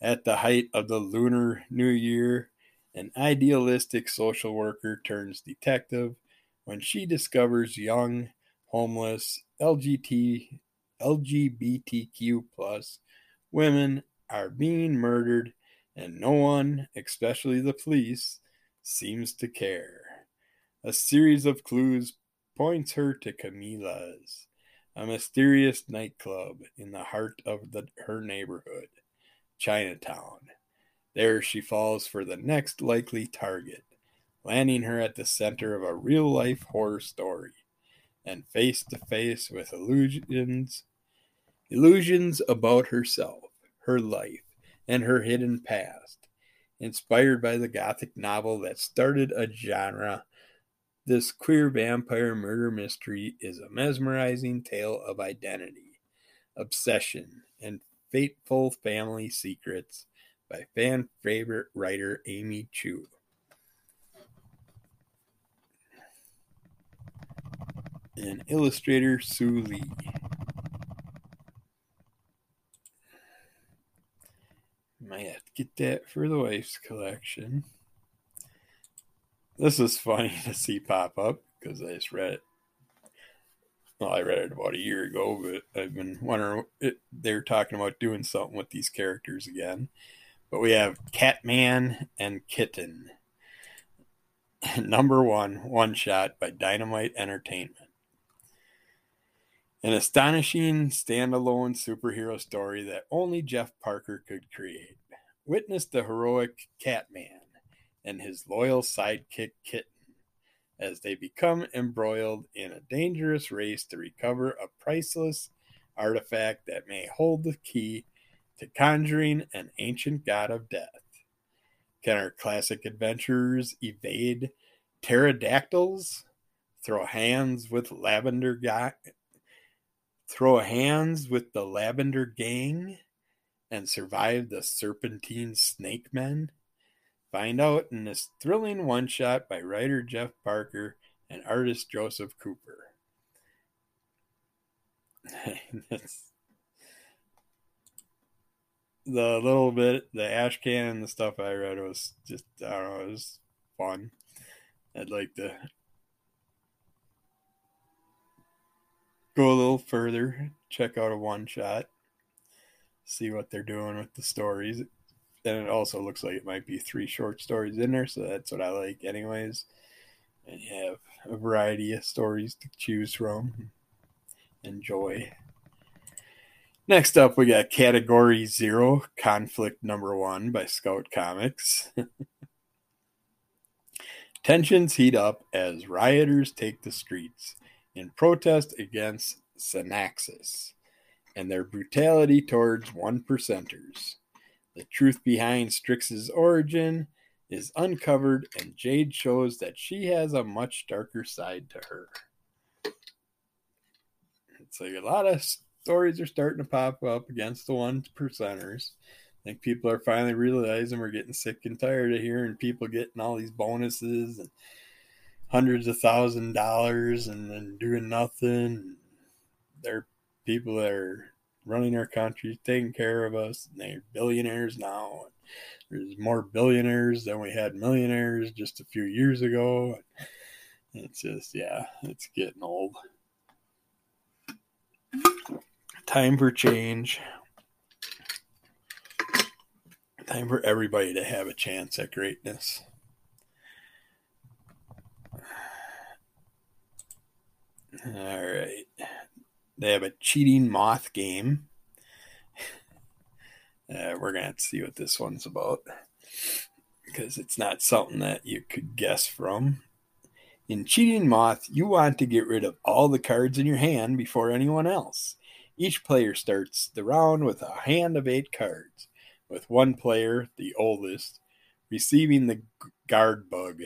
At the height of the Lunar New Year, an idealistic social worker turns detective when she discovers young, homeless, LGBT, LGBTQ plus women are being murdered and no one, especially the police, seems to care. A series of clues points her to Carmilla's, a mysterious nightclub in the heart of the, her neighborhood, Chinatown. There she falls for the next likely target landing her at the center of a real life horror story and face to face with illusions illusions about herself, her life, and her hidden past. Inspired by the gothic novel that started a genre, this queer vampire murder mystery is a mesmerizing tale of identity, obsession, and fateful family secrets by fan favorite writer Amy Chu. and illustrator Soo Lee. Might have to get that for the wife's collection. This is funny to see pop up because I just read it. Well, I read it about a year ago, but I've been wondering. It, they're talking about doing something with these characters again. But we have Catman and Kitten. Number one, one shot by Dynamite Entertainment. An astonishing standalone superhero story that only Jeff Parker could create. Witness the heroic Catman and his loyal sidekick Kitten as they become embroiled in a dangerous race to recover a priceless artifact that may hold the key to conjuring an ancient god of death. Can our classic adventurers evade pterodactyls, throw hands with lavender guy? throw hands with the Lavender Gang, and survive the Serpentine Snake Men? Find out in this thrilling one shot by writer Jeff Parker and artist Joseph Cooper. the little bit, the ash can and the stuff I read was just, I don't know, it was fun. I'd like to go a little further, check out a one shot, see what they're doing with the stories. And it also looks like it might be three short stories in there, so that's what I like, anyways. And you have a variety of stories to choose from. Enjoy. Next up, we got Category Zero Conflict Number One by Scout Comics. Tensions heat up as rioters take the streets in protest against Synaxis and their brutality towards one percenters. The truth behind Strix's origin is uncovered, and Jade shows that she has a much darker side to her. It's like a lot of stories are starting to pop up against the one percenters. I think people are finally realizing we're getting sick and tired of hearing people getting all these bonuses and hundreds of thousand dollars and then doing nothing. There are people that are running our country, taking care of us. And They're billionaires now. There's more billionaires than we had millionaires just a few years ago. It's just, yeah, it's getting old. Time for change. Time for everybody to have a chance at greatness. All right. They have a cheating moth game. Uh, we're to have to see what this one's about because it's not something that you could guess from. In Cheating Moth, you want to get rid of all the cards in your hand before anyone else. Each player starts the round with a hand of eight cards, with one player, the oldest, receiving the guard bug,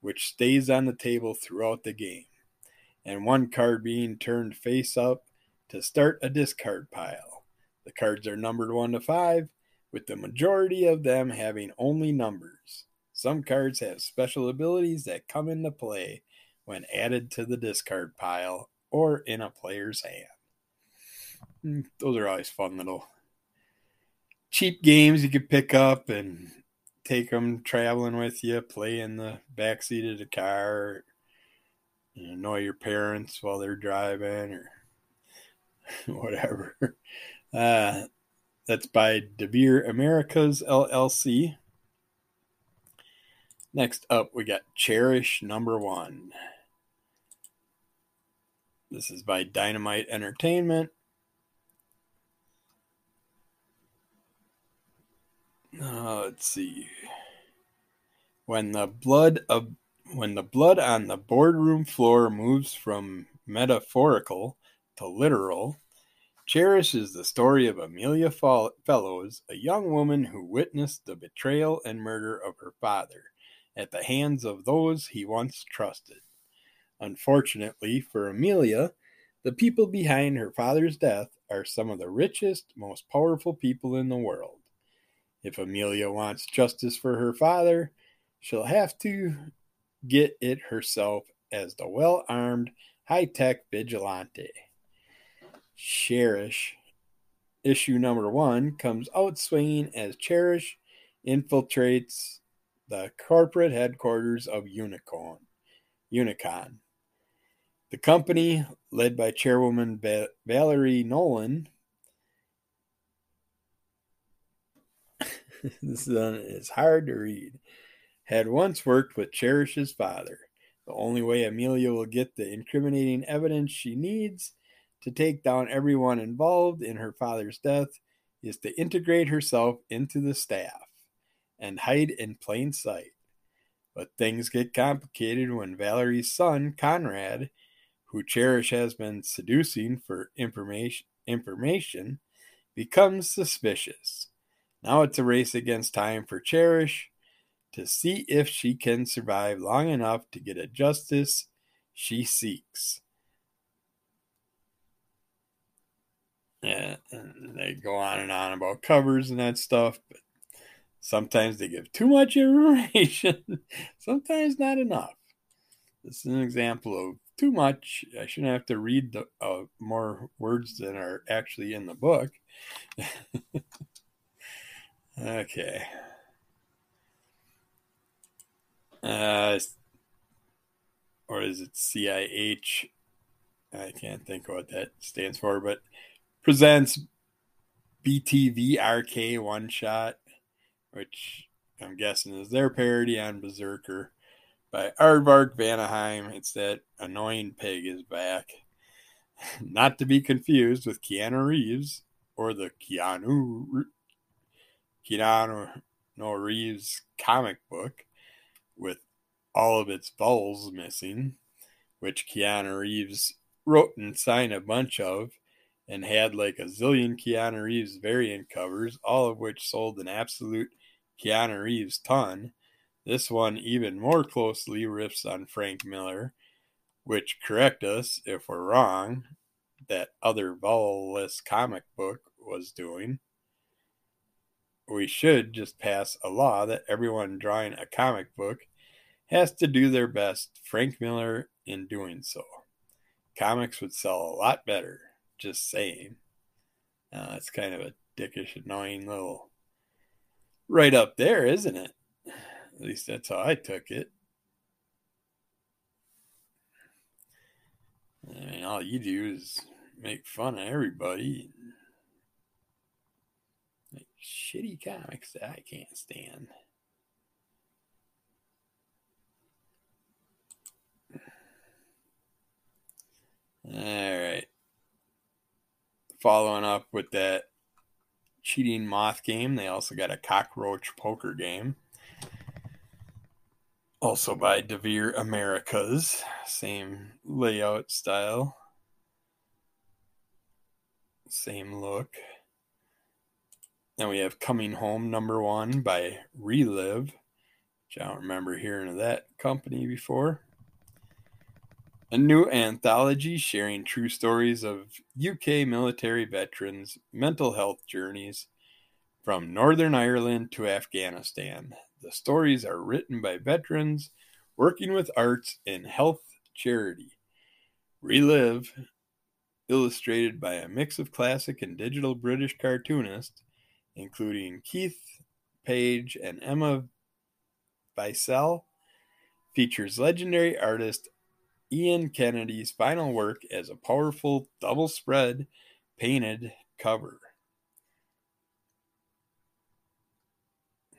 which stays on the table throughout the game, and one card being turned face up to start a discard pile. The cards are numbered 1 to 5, with the majority of them having only numbers. Some cards have special abilities that come into play when added to the discard pile or in a player's hand. Hmm, those are always fun little cheap games you could pick up and take them traveling with you, play in the back seat of the car, annoy your parents while they're driving or whatever. Uh, that's by Devir Americas LLC. Next up, we got Cherish number one. This is by Dynamite Entertainment. Uh, let's see. When the blood of when the blood on the boardroom floor moves from metaphorical to literal, Cherish is the story of Amelia Fellows, a young woman who witnessed the betrayal and murder of her father at the hands of those he once trusted. Unfortunately for Amelia, the people behind her father's death are some of the richest, most powerful people in the world. If Amelia wants justice for her father, she'll have to get it herself as the well armed, high tech vigilante. Cherish, issue number one, comes out swinging as Cherish infiltrates the corporate headquarters of Unicon. Unicon. The company, led by Chairwoman ba- Valerie Nolan, this uh, is hard to read, had once worked with Cherish's father. The only way Amelia will get the incriminating evidence she needs to take down everyone involved in her father's death is to integrate herself into the staff and hide in plain sight. But things get complicated when Valerie's son, Conrad, who Cherish has been seducing for information, information becomes suspicious. Now it's a race against time for Cherish to see if she can survive long enough to get a justice she seeks. Yeah, and they go on and on about covers and that stuff, but Sometimes they give too much information, sometimes not enough. This is an example of too much. I shouldn't have to read the, uh, more words than are actually in the book. okay. Uh, or is it CIH? I can't think what that stands for, but presents BTVRK one shot which I'm guessing is their parody on Berserker by Aardvark Vanaheim. It's that annoying pig is back. Not to be confused with Keanu Reeves or the Keanu Keanu no Reeves comic book with all of its vowels missing, which Keanu Reeves wrote and signed a bunch of and had like a zillion Keanu Reeves variant covers, all of which sold an absolute Keanu Reeves' ton. This one even more closely riffs on Frank Miller, which correct us if we're wrong, that other vowelless comic book was doing. We should just pass a law that everyone drawing a comic book has to do their best, Frank Miller, in doing so. Comics would sell a lot better, just saying. Uh, it's kind of a dickish, annoying little right up there, isn't it? At least that's how I took it. I mean, all you do is make fun of everybody. Like shitty comics that I can't stand. All right. Following up with that cheating moth game, they also got a cockroach poker game. Also by Devir Americas. Same layout style. Same look. Then we have Coming Home number one by Relive, which I don't remember hearing of that company before. A new anthology sharing true stories of UK military veterans' mental health journeys from Northern Ireland to Afghanistan. The stories are written by veterans working with arts and health charity. Relive, illustrated by a mix of classic and digital British cartoonists, including Keith Page and Emma Vieceli, features legendary artist Ian Kennedy's final work as a powerful double spread painted cover.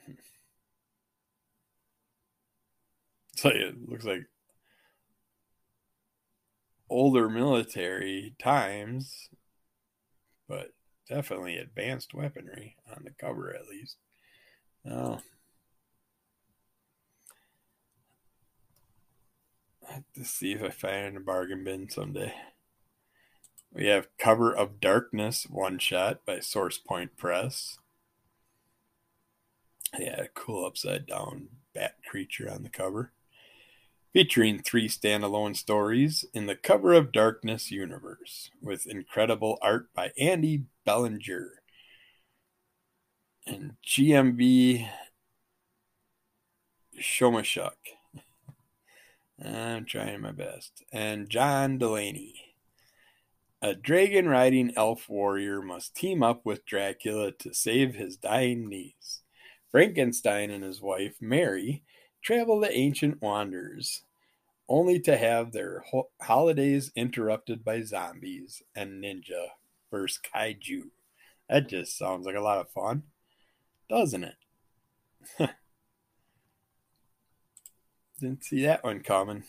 So it looks like older military times, but definitely advanced weaponry on the cover at least. Oh. To see if I find a bargain bin someday. We have Cover of Darkness one shot by Source Point Press. Yeah, cool upside down bat creature on the cover featuring three standalone stories in the Cover of Darkness universe, with incredible art by Andy Belanger and GMB Chomichuk. I'm trying my best. And John Delaney. A dragon riding elf warrior must team up with Dracula to save his dying niece. Frankenstein and his wife, Mary, travel the ancient wanders only to have their ho- holidays interrupted by zombies and ninja versus kaiju. That just sounds like a lot of fun, doesn't it? Didn't see that one coming.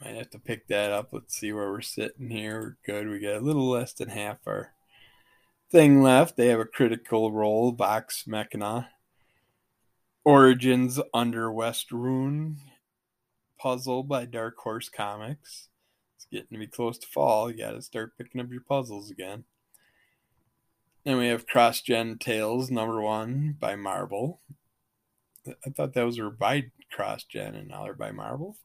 Might have to pick that up. Let's see where we're sitting here. We're good. We got a little less than half our thing left. They have a critical role, Vox Machina. Origins under Westruun puzzle by Dark Horse Comics. It's getting to be close to fall. You got to start picking up your puzzles again. Then we have Cross Gen Tales number one by Marvel. I thought those were by Cross Gen and now they're by Marvel.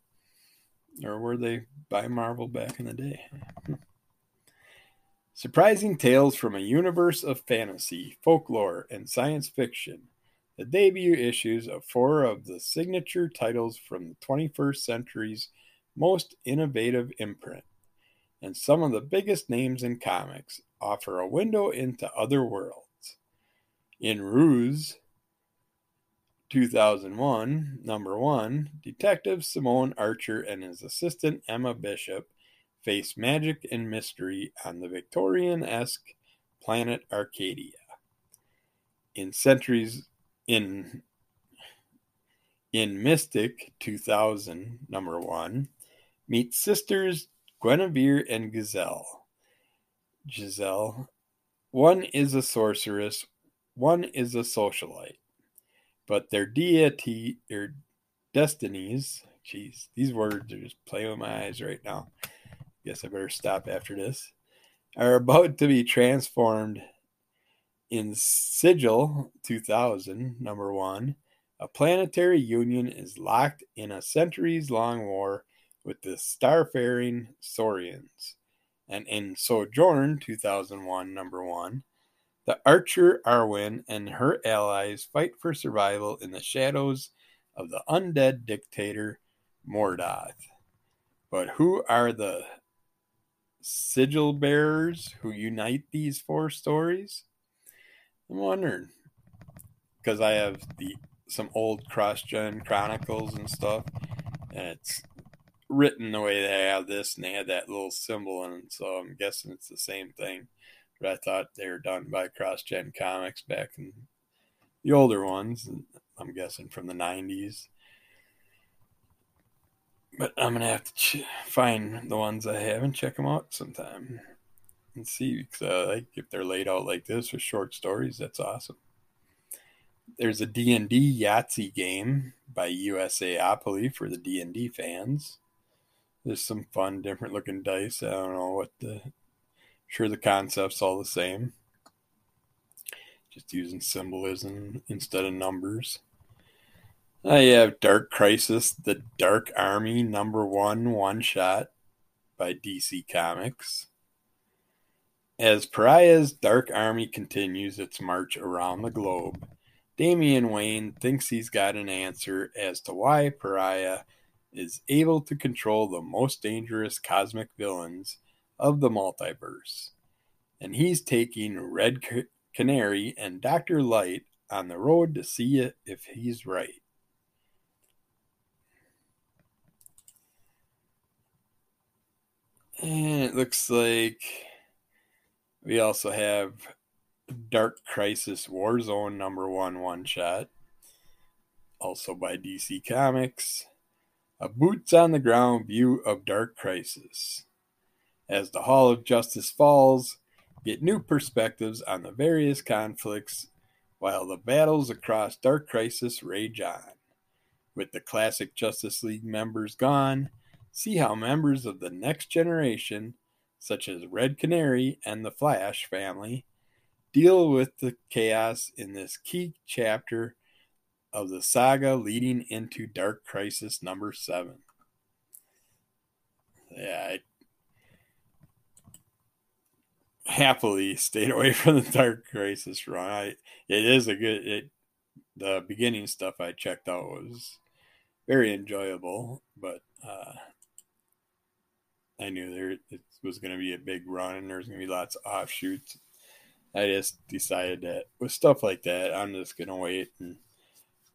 Or were they by Marvel back in the day? Surprising tales from a universe of fantasy, folklore, and science fiction the debut issues of four of the signature titles from the 21st century's most innovative imprint, and some of the biggest names in comics offer a window into other worlds. In Ruse 2001, number one, Detective Simone Archer and his assistant Emma Bishop face magic and mystery on the Victorian esque planet Arcadia. In Centuries in in Mystic 2000, number one, meet sisters Guinevere and Giselle. Giselle, one is a sorceress, one is a socialite, but their deity or destinies, jeez, these words are just playing with my eyes right now. Guess I better stop after this. Are about to be transformed in Sigil 2000, number one, a planetary union is locked in a centuries long war with the starfaring Saurians. And in Sojourn 2001, number one, the archer Arwyn and her allies fight for survival in the shadows of the undead dictator Mordath. But who are the sigil bearers who unite these four stories? I'm wondering because I have the some old CrossGen chronicles and stuff, and it's written the way they have this, and they had that little symbol, and so I'm guessing it's the same thing. But I thought they were done by CrossGen comics back in the older ones. I'm guessing from the '90s. But I'm gonna have to ch- find the ones I have and check them out sometime and see uh, like if they're laid out like this with short stories, that's awesome. There's a D&D Yahtzee game by USAopoly for the D&D fans. There's some fun, different looking dice. I don't know what the. Sure, the concept's all the same. Just using symbolism instead of numbers. I have Dark Crisis, the Dark Army number one one shot by DC Comics. As Pariah's Dark Army continues its march around the globe, Damian Wayne thinks he's got an answer as to why Pariah is able to control the most dangerous cosmic villains of the multiverse. And he's taking Red Canary and Dr. Light on the road to see if he's right. And it looks like we also have Dark Crisis Warzone number one one shot, also by DC Comics. A boots on the ground view of Dark Crisis. As the Hall of Justice falls, get new perspectives on the various conflicts while the battles across Dark Crisis rage on. With the classic Justice League members gone, see how members of the next generation, such as Red Canary and the Flash family, deal with the chaos in this key chapter of the saga leading into Dark Crisis number seven. Yeah, I happily stayed away from the Dark Crisis run. I, it is a good. It, the beginning stuff I checked out was very enjoyable, but uh, I knew there it was going to be a big run and there's going to be lots of offshoots. I just decided that with stuff like that, I'm just going to wait and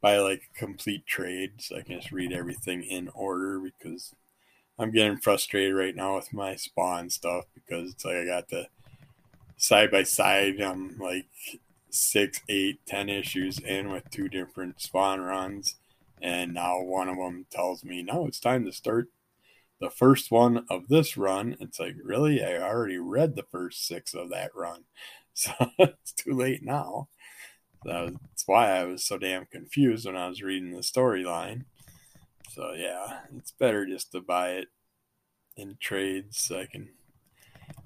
buy like a complete trade so I can just read everything in order because I'm getting frustrated right now with my spawn stuff because it's like I got the side by side. I'm like six, eight, ten issues in with two different spawn runs, and now one of them tells me, "No, it's time to start the first one of this run." It's like, really? I already read the first six of that run. So it's too late now. That's why I was so damn confused when I was reading the storyline. So yeah, it's better just to buy it in trades so I can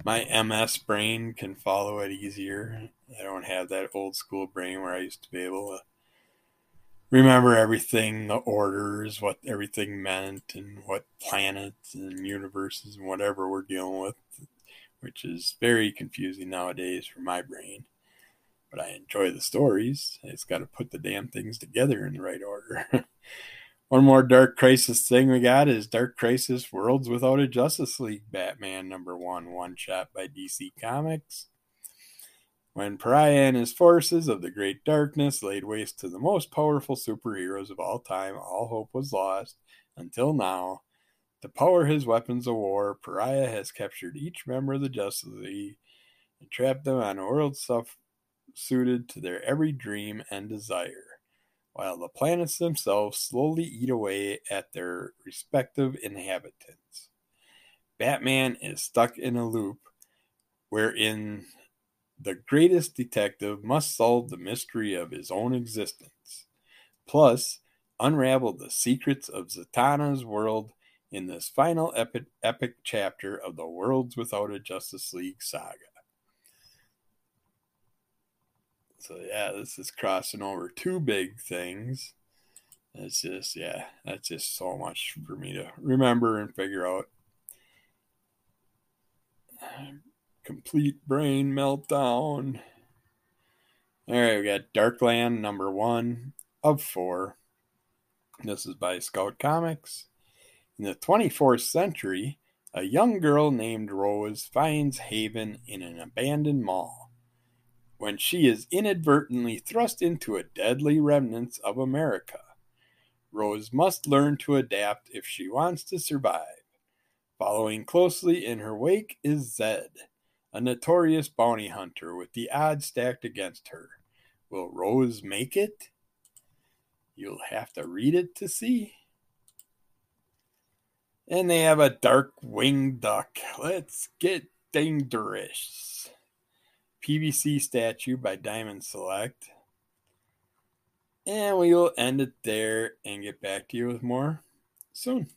my MS brain can follow it easier. I don't have that old school brain where I used to be able to remember everything, the orders, what everything meant, and what planets and universes and whatever we're dealing with which is very confusing nowadays for my brain. But I enjoy the stories. I just got to put the damn things together in the right order. One more Dark Crisis thing we got is Dark Crisis Worlds Without a Justice League Batman number one, one shot by DC Comics. When Pariah and his forces of the Great Darkness laid waste to the most powerful superheroes of all time, all hope was lost until now to power his weapons of war, Pariah has captured each member of the Justice League and trapped them on a world stuff suited to their every dream and desire, while the planets themselves slowly eat away at their respective inhabitants. Batman is stuck in a loop wherein the greatest detective must solve the mystery of his own existence, plus unravel the secrets of Zatanna's world in this final epic, epic chapter of the Worlds Without a Justice League saga. So, yeah, this is crossing over two big things. It's just, yeah, that's just so much for me to remember and figure out. Complete brain meltdown. All right, we got Darkland number one of four. This is by Scout Comics. In the 24th century, a young girl named Rose finds haven in an abandoned mall when she is inadvertently thrust into a deadly remnants of America. Rose must learn to adapt if she wants to survive. Following closely in her wake is Zed, a notorious bounty hunter with the odds stacked against her. Will Rose make it? You'll have to read it to see. And they have a Darkwing Duck. Let's get dangerous. PVC statue by Diamond Select. And we will end it there and get back to you with more soon.